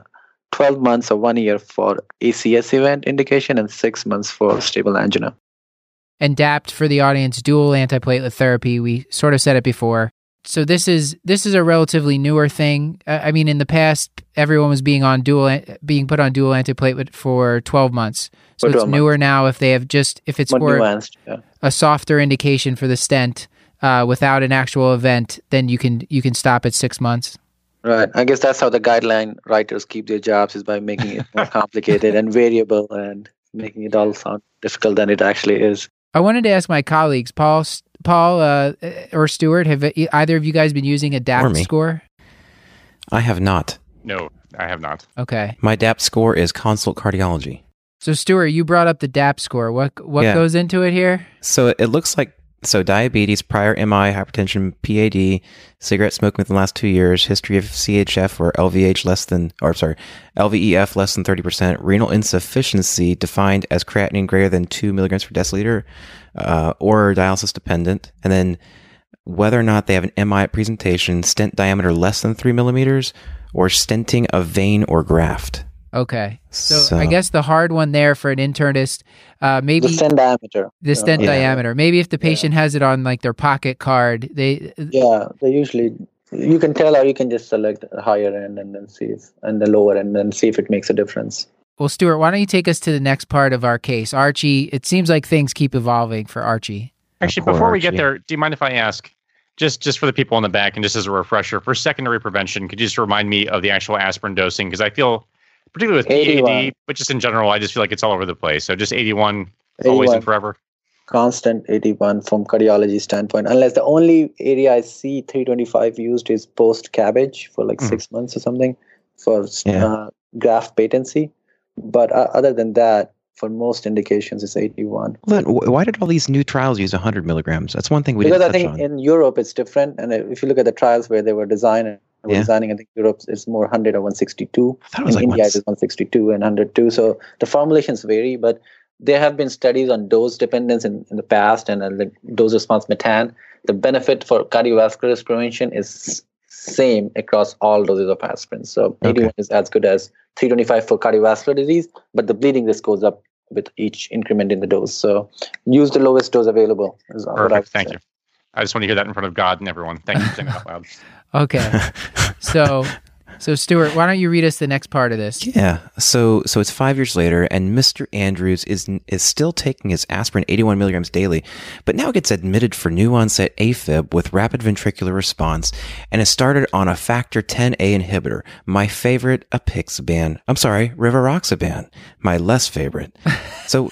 12 months or one year for ACS event indication and six months for stable angina. And DAPT for the audience, dual antiplatelet therapy. We sort of said it before so this is this is a relatively newer thing. Uh, I mean, in the past, everyone was being on dual being put on dual antiplatelet for 12 months. So For it's 12 newer now. If they have just if it's More for nuanced. Yeah. a softer indication for the stent uh, without an actual event, then you can you can stop at six months. Right. I guess that's how the guideline writers keep their jobs is by making it more complicated and variable and making it all sound difficult than it actually is. I wanted to ask my colleagues, Paul, Paul, uh, or Stuart, have e- either of you guys been using a DAPT score? I have not. No, I have not. Okay, My DAPT score is consult cardiology. so Stuart, you brought up the DAPT score. What what Yeah. goes into it here? So it- it looks like so diabetes, prior MI, hypertension, PAD, cigarette smoking within the last two years, history of CHF or LVH less than, or sorry, LVEF less than thirty percent, renal insufficiency defined as creatinine greater than two milligrams per deciliter, uh, or dialysis dependent, and then whether or not they have an MI presentation, stent diameter less than three millimeters, or stenting a vein or graft. Okay, so, So- I guess the hard one there for an internist, uh, maybe The stent diameter. the stent Yeah. diameter. Maybe if the patient has it on like their pocket card, they Yeah, they usually you can tell or you can just select a higher end and then see if and the lower end and then see if it makes a difference. Well, Stuart, why don't you take us to the next part of our case? Archie, it seems like things keep evolving for Archie. Actually, Poor before we get there, do you mind if I ask, just just for the people in the back and just as a refresher, for secondary prevention, could you just remind me of the actual aspirin dosing? Because I feel, particularly with 81. PAD, but just in general, I just feel like it's all over the place. So just 81, always and forever. constant 81 from cardiology standpoint unless the only area i see 325 used is post CABG for like Mhm. six months or something for Yeah. uh, graft patency but uh, other than that for most indications it's 81 Well, then, why did all these new trials use 100 milligrams? That's one thing we because i think on. in europe it's different and if you look at the trials where they were designing were Yeah. designing i think europe is more 100 or 162 I thought it was in like India, once- it is 162 and 102. So the formulations vary, but there have been studies on dose dependence in, in the past and uh, the dose response metan. The benefit for cardiovascular prevention is same across all doses of aspirin. So 81 is as good as 325 for cardiovascular disease, but the bleeding risk goes up with each increment in the dose. So use the lowest dose available. Is what I would Perfect. Thank say. you. I just want to hear that in front of God and everyone. Thank you for saying that out loud. Okay, so so Stuart, why don't you read us the next part of this? Yeah. So so it's five years later, and Mr. Andrews is is still taking his aspirin 81 milligrams daily, but now gets admitted for new onset AFib with rapid ventricular response, and has started on a factor 10A inhibitor. My favorite, apixaban. I'm sorry, rivaroxaban. My less favorite. So.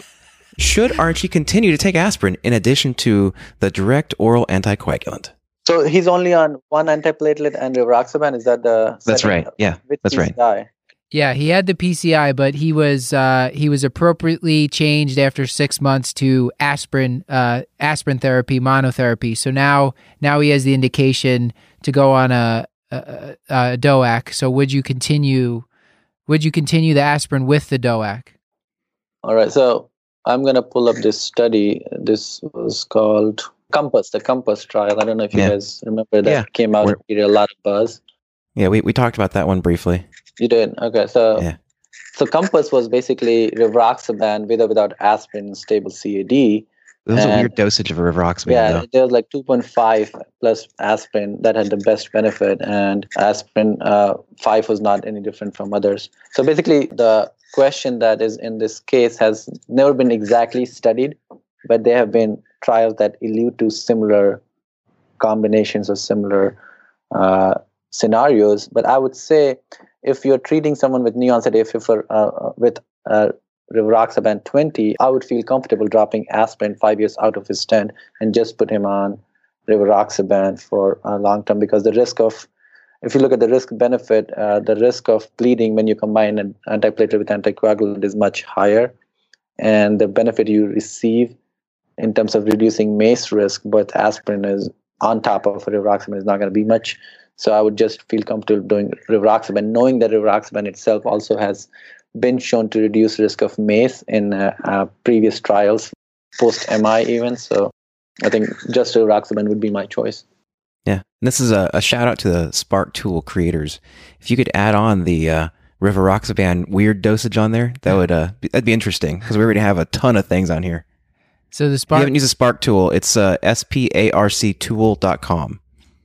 Should Archie continue to take aspirin in addition to the direct oral anticoagulant? So he's only on one antiplatelet and rivaroxaban. Is that the That's second- right. Yeah, With that's right. Yeah, he had the PCI, but he was uh, he was appropriately changed after six months to aspirin uh, aspirin therapy monotherapy. So now now he has the indication to go on a, a, a DOAC. So would you continue? Would you continue the aspirin with the DOAC? All right, so I'm gonna pull up this study. This was called Compass, the Compass trial. I don't know if you Yeah. guys remember that Yeah. came out created a lot of buzz. Yeah, we, we talked about that one briefly. You did, okay. So, Yeah. so Compass was basically rivaroxaban with or without aspirin, stable CAD. It was a weird dosage of rivaroxaban. yeah, though. there was like 2.5 plus aspirin that had the best benefit, and aspirin uh, 5 was not any different from others. So basically, the question that is in this case has never been exactly studied, but there have been trials that allude to similar combinations or similar uh, scenarios. But I would say if you're treating someone with new onset AFib for, uh, with uh, rivaroxaban 20, I would feel comfortable dropping aspirin five years out of his stent and just put him on rivaroxaban for uh, long term because the risk of if you look at the risk benefit, uh, the risk of bleeding when you combine an antiplatelet with anticoagulant is much higher, and the benefit you receive in terms of reducing MACE risk, but aspirin is on top of rivaroxaban is not going to be much. So I would just feel comfortable doing rivaroxaban, knowing that rivaroxaban itself also has been shown to reduce risk of MACE in uh, uh, previous trials, post MI even. So I think just rivaroxaban would be my choice. Yeah. And this is a, a shout out to the SPARC Tool creators. If you could add on the uh, rivaroxaban weird dosage on there, that would uh, be, that'd be interesting because we already have a ton of things on here. So the If you haven't used a SPARC Tool, it's uh, S-P-A-R-C tool.com.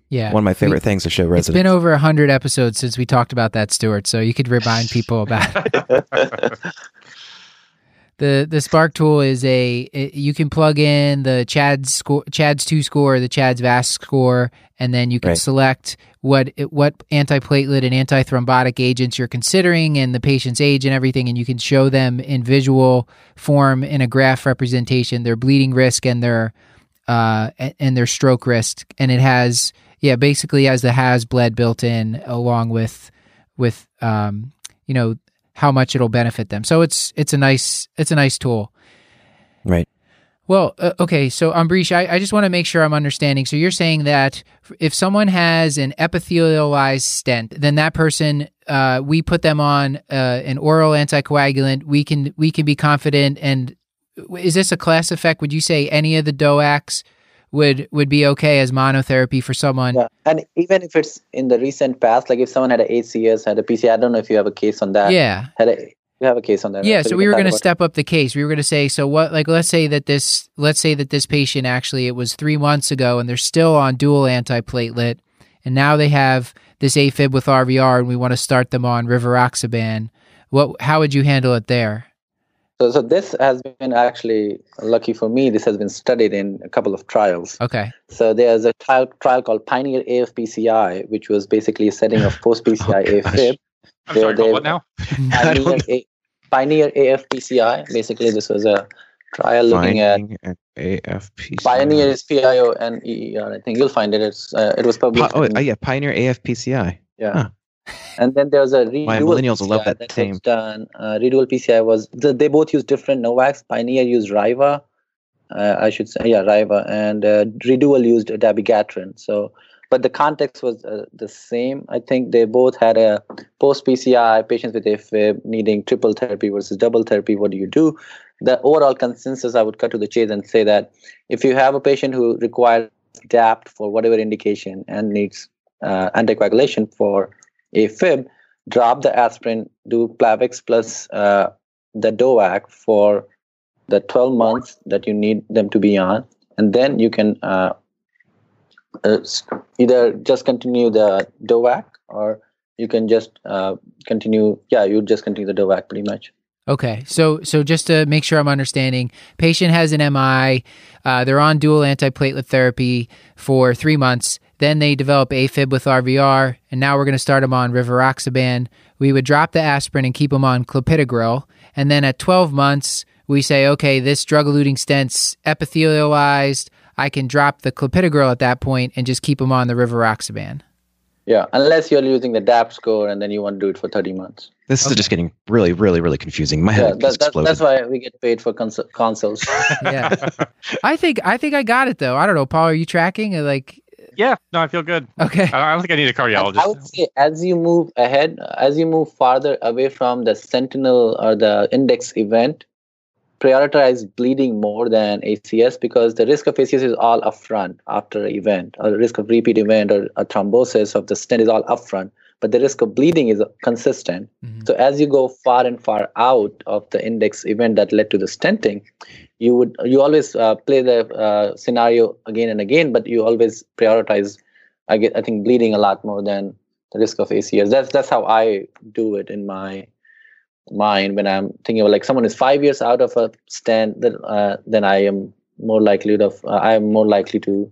Yeah. One of my We- favorite things to show residents. It's been over 100 episodes since we talked about that, Stuart, so you could remind people about it. The the SPARC tool is a it- you can plug in the CHADS score, CHADS2 score, the CHADS-VASc score, and then you can Right. select what what antiplatelet and antithrombotic agents you're considering and the patient's age and everything, and you can show them in visual form in a graph representation their bleeding risk and their uh and their stroke risk, and it has yeah basically has the HAS-BLED built in along with with um you know how much it'll benefit them. So it's it's a nice it's a nice tool. right. Well, uh, okay. So Ambarish, I, I just want to make sure I'm understanding. So you're saying that if someone has an epithelialized stent, then that person, uh, we put them on uh, an oral anticoagulant. We can we can be confident. And is this a class effect? Would you say any of the DOACs would would be okay as monotherapy for someone? Yeah, and even if it's in the recent past, like if someone had a ACS, had a PC, I don't know if you have a case on that. Yeah. Had a, you have a case on that. Yeah, right? so, you we were going to step up the case. We were going to say, so what? Like, let's say that this, let's say that this patient actually it was three months ago, and they're still on dual antiplatelet, and now they have this AFib with RVR, and we want to start them on rivaroxaban. What? How would you handle it there? So, so this has been actually lucky for me. This has been studied in a couple of trials. Okay. So there's a trial, trial called Pioneer AFPCI, which was basically a setting of post PCI Oh, gosh. AFib. I'm sorry, They- what now? Pioneer, A, Pioneer AFPCI. Basically, this was a trial looking at Finding at AFP. Pioneer is P I O N E E R. I think you'll find it. It's uh, it was published. oh, in- uh, yeah, Pioneer AFPCI. Yeah. Huh. And then there was a RE-DUAL My millennials will love PCI that was done. Uh, RE-DUAL PCI was the, they both use different NOACs. Pioneer used Riva, uh, I should say, yeah, Riva, and uh, RE-DUAL used dabigatran. So, but the context was uh, the same. I think they both had a post PCI patients with AFib needing triple therapy versus double therapy. What do you do? The overall consensus, I would cut to the chase and say that if you have a patient who requires DAPT for whatever indication and needs uh, anticoagulation for AFib, drop the aspirin, do Plavix plus uh, the DOAC for the 12 months that you need them to be on, and then you can uh, uh, either just continue the DOAC or you can just uh, continue. Yeah, you just continue the DOAC pretty much. Okay, so so just to make sure I'm understanding, patient has an MI, uh, they're on dual antiplatelet therapy for three months. Then they develop AFib with RVR, and now we're going to start them on rivaroxaban. We would drop the aspirin and keep them on clopidogrel, and then at 12 months we say, okay, this drug-eluting stent's epithelialized. I can drop the clopidogrel at that point and just keep them on the rivaroxaban. Yeah, unless you're using the DAPT score and then you want to do it for 30 months. This Okay. is just getting really, really, really confusing. My head that, is that, exploding. that's why we get paid for cons- consoles. Yeah, I think I think I got it though. I don't know, Paul. Are you tracking? Or Like, yeah, no, I feel good. okay, I I don't think I need a cardiologist. I would say as you move ahead, as you move farther away from the sentinel or the index event, prioritize bleeding more than ACS because the risk of ACS is all upfront after an event, or the risk of repeat event or a thrombosis of the stent is all upfront. But the risk of bleeding is consistent. Mhm. So as you go far and far out of the index event that led to the stenting, you would you always uh, play the uh, scenario again and again, but you always prioritize. I get I think bleeding a lot more than the risk of ACS. That's that's how I do it in my mind when I'm thinking of like someone is five years out of a stent, then uh, then I am more likely to uh, I am more likely to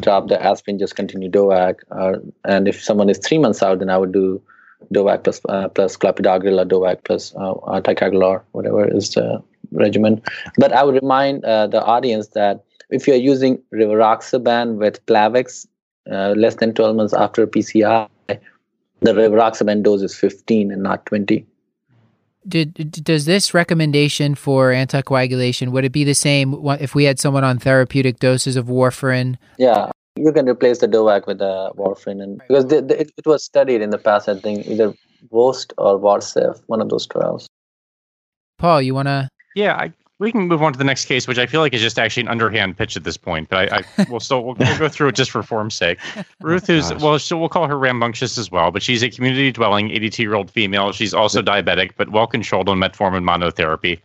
drop the aspirin, just continue DOAC. Uh, and if someone is three months out, then I would do DOAC plus uh, plus clopidogrel or DOAC plus uh, uh, ticagrelor, whatever is the regimen. But I would remind uh, the audience that if you're using rivaroxaban with Plavix uh, less than 12 months after PCI, the rivaroxaban dose is 15 and not 20. Did, does this recommendation for anticoagulation would it be the same if we had someone on therapeutic doses of warfarin? Yeah, you can replace the DOAC with the warfarin, and because the, the, it, it was studied in the past, I think either WOEST or VARSEF, one of those trials. Paul, you want to? Yeah, I, we can move on to the next case, which I feel like is just actually an underhand pitch at this point. But I, I will still we'll, we'll go through it just for form's sake. Ruth, who's gosh. well, so we'll call her rambunctious as well, but she's a community dwelling, 82 year old female. She's also diabetic, but well controlled on metformin monotherapy.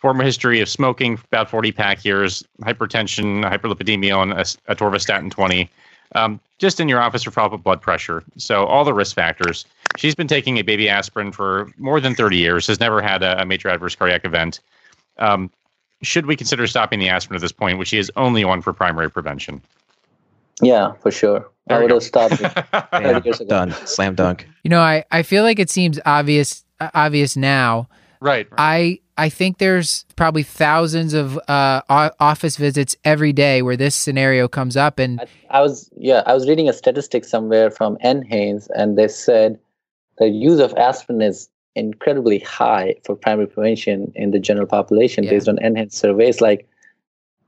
Former history of smoking, about 40 pack years, hypertension, hyperlipidemia on as- atorvastatin 20, Um, just in your office for follow blood pressure. So all the risk factors. She's been taking a baby aspirin for more than 30 years, has never had a, a major adverse cardiac event. Um, should we consider stopping the aspirin at this point, which she is only on for primary prevention? Yeah, for sure. There I would go. have stopped it Yeah, 30 years ago. done. Slam dunk. You know, I, I feel like it seems obvious uh, obvious now. right. I I think there's probably thousands of uh, office visits every day where this scenario comes up, and I, I was yeah, I was reading a statistic somewhere from NHANES, and they said the use of aspirin is incredibly high for primary prevention in the general population Yeah. based on NHANES surveys. Like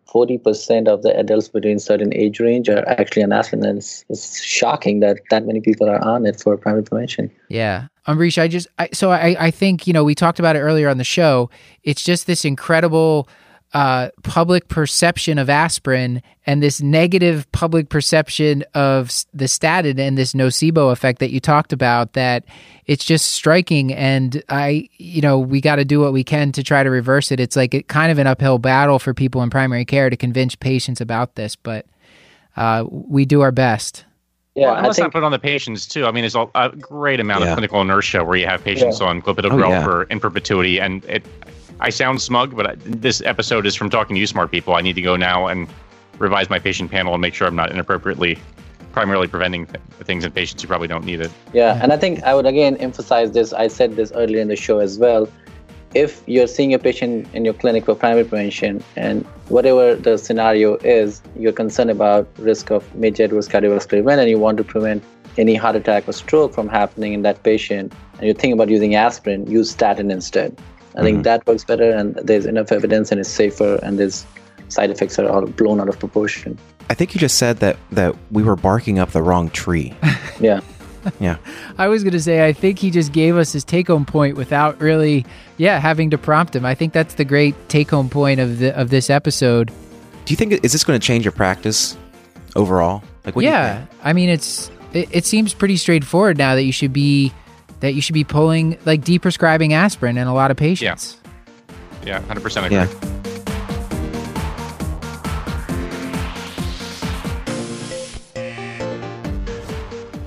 forty percent of the adults between certain age range are actually on aspirin, and it's, it's shocking that that many people are on it for primary prevention. Yeah. Ambarish, I just I, so I I think you know we talked about it earlier on the show. It's just this incredible uh, public perception of aspirin and this negative public perception of the statin and this nocebo effect that you talked about. That it's just striking, and I you know we got to do what we can to try to reverse it. It's like it kind of an uphill battle for people in primary care to convince patients about this, but uh, we do our best. Yeah, well, and I let's not think put on the patients too. I mean, there's a, a great amount Yeah. of clinical inertia where you have patients on clopidogrel Oh, yeah. for in perpetuity, and it. I sound smug, but I, this episode is from talking to you, smart people. I need to go now and revise my patient panel and make sure I'm not inappropriately, primarily preventing th- things in patients who probably don't need it. Yeah, and I think I would again emphasize this. I said this earlier in the show as well. If you're seeing a patient in your clinic for primary prevention, and whatever the scenario is, you're concerned about risk of major adverse cardiovascular event, and you want to prevent any heart attack or stroke from happening in that patient, and you're thinking about using aspirin, use statin instead. I think Mhm. that works better, and there's enough evidence, and it's safer, and there's side effects are all blown out of proportion. I think you just said that that we were barking up the wrong tree. Yeah. Yeah. I was going to say, I think he just gave us his take home point without really, yeah, having to prompt him. I think that's the great take home point of the of this episode. Do you think is this going to change your practice overall? Like, what do you yeah, think? I mean, it's it, it seems pretty straightforward now that you should be that you should be pulling like deprescribing aspirin in a lot of patients. Yeah, 100% agree. Yeah.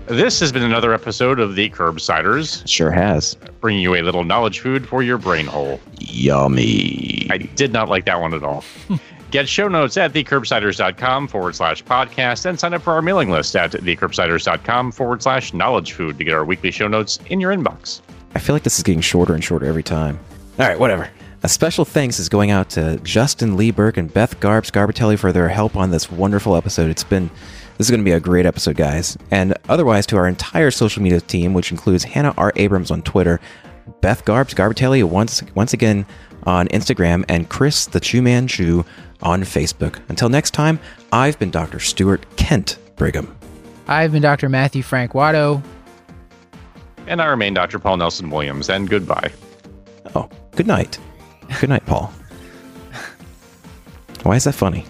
This has been another episode of the Curbsiders, Sure has. bringing you a little knowledge food for your brain hole. Yummy. I did not like that one at all. Get show notes at thecurbsiders.com forward slash podcast and sign up for our mailing list at thecurbsiders.com forward slash knowledge food to get our weekly show notes in your inbox. I feel like this is getting shorter and shorter every time. All right, whatever. A special thanks is going out to Justin Lee Berk and Beth Garbs Garbatelli for their help on this wonderful episode. It's been this is going to be a great episode, guys. And otherwise, to our entire social media team, which includes Hannah R. Abrams on Twitter, Beth Garbs Garbatelli once once again on Instagram, and Chris the Chew Man Chew on Facebook. Until next time, I've been Dr. Stuart Kent Brigham. I've been Dr. Matthew Frank Watto. And I remain Dr. Paul Nelson Williams, and goodbye. Oh, good night. Good night, Paul. Why is that funny?